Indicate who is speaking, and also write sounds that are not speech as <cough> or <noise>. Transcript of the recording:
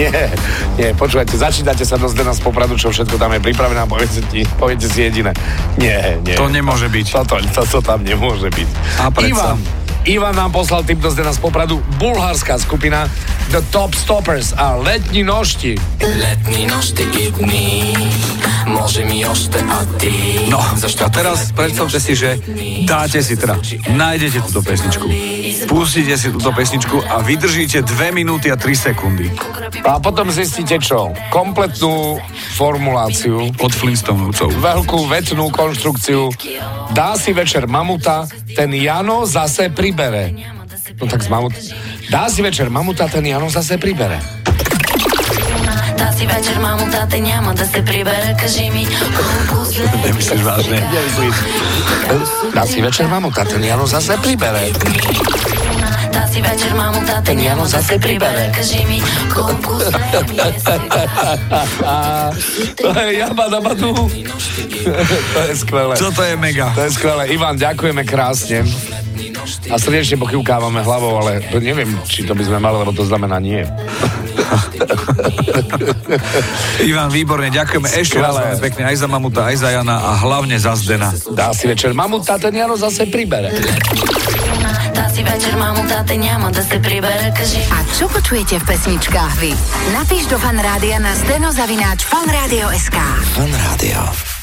Speaker 1: Nie, nie, počúvajte, začínate sa do Zdena z Popradu, čo všetko tam je pripravené a poviete, poviete si jediné. Nie, nie.
Speaker 2: To nemôže byť.
Speaker 1: Toto, toto tam nemôže byť.
Speaker 2: A predsa.
Speaker 1: Ivan, Ivan nám poslal tip do z Popradu, bulharská skupina The Top Stoppers a letní nošti.
Speaker 3: Letní nošty Môže mi ošte a ty
Speaker 2: No, a teraz predstavte si, že dáte si teda, nájdete túto pesničku, pustíte si túto pesničku a vydržíte 2 minúty a 3 sekundy.
Speaker 1: A potom zistíte čo? Kompletnú formuláciu,
Speaker 2: Od Flintstonovcov.
Speaker 1: veľkú vetnú konštrukciu. Dá si večer mamuta, ten Jano zase pribere. No tak z mamut... Dá si večer mamuta, ten Jano zase pribere.
Speaker 4: Dá si večer mamuta, ten ňama, da se pribere, kaži mi
Speaker 2: Nemyslíš vážne?
Speaker 1: Dá si večer mamuta, ten Jano zase pribere.
Speaker 4: Si večer mamuta, ten ňama, zase pribere, kaži mi koľko
Speaker 1: To je jaba na batu. To je skvelé.
Speaker 2: Toto je mega.
Speaker 1: To je skvelé. Ivan, ďakujeme krásne. A srdečne pokývkávame hlavou, ale neviem, či to by sme mali, lebo to znamená nie. <laughs>
Speaker 2: Ivan, výborne, ďakujeme ešte raz
Speaker 1: Skvelé.
Speaker 2: veľmi pekne aj za Mamuta, aj za Jana a hlavne za Zdena.
Speaker 1: Dá si večer mamuta, ten Jano zase pribere.
Speaker 4: Si večer mamuta, ten ňama, da se pribere, kaži
Speaker 5: A čo počujete v pesničkách vy? Napíš do fanrádia na steno zavináč fanradio.sk.
Speaker 6: Fan Rádio.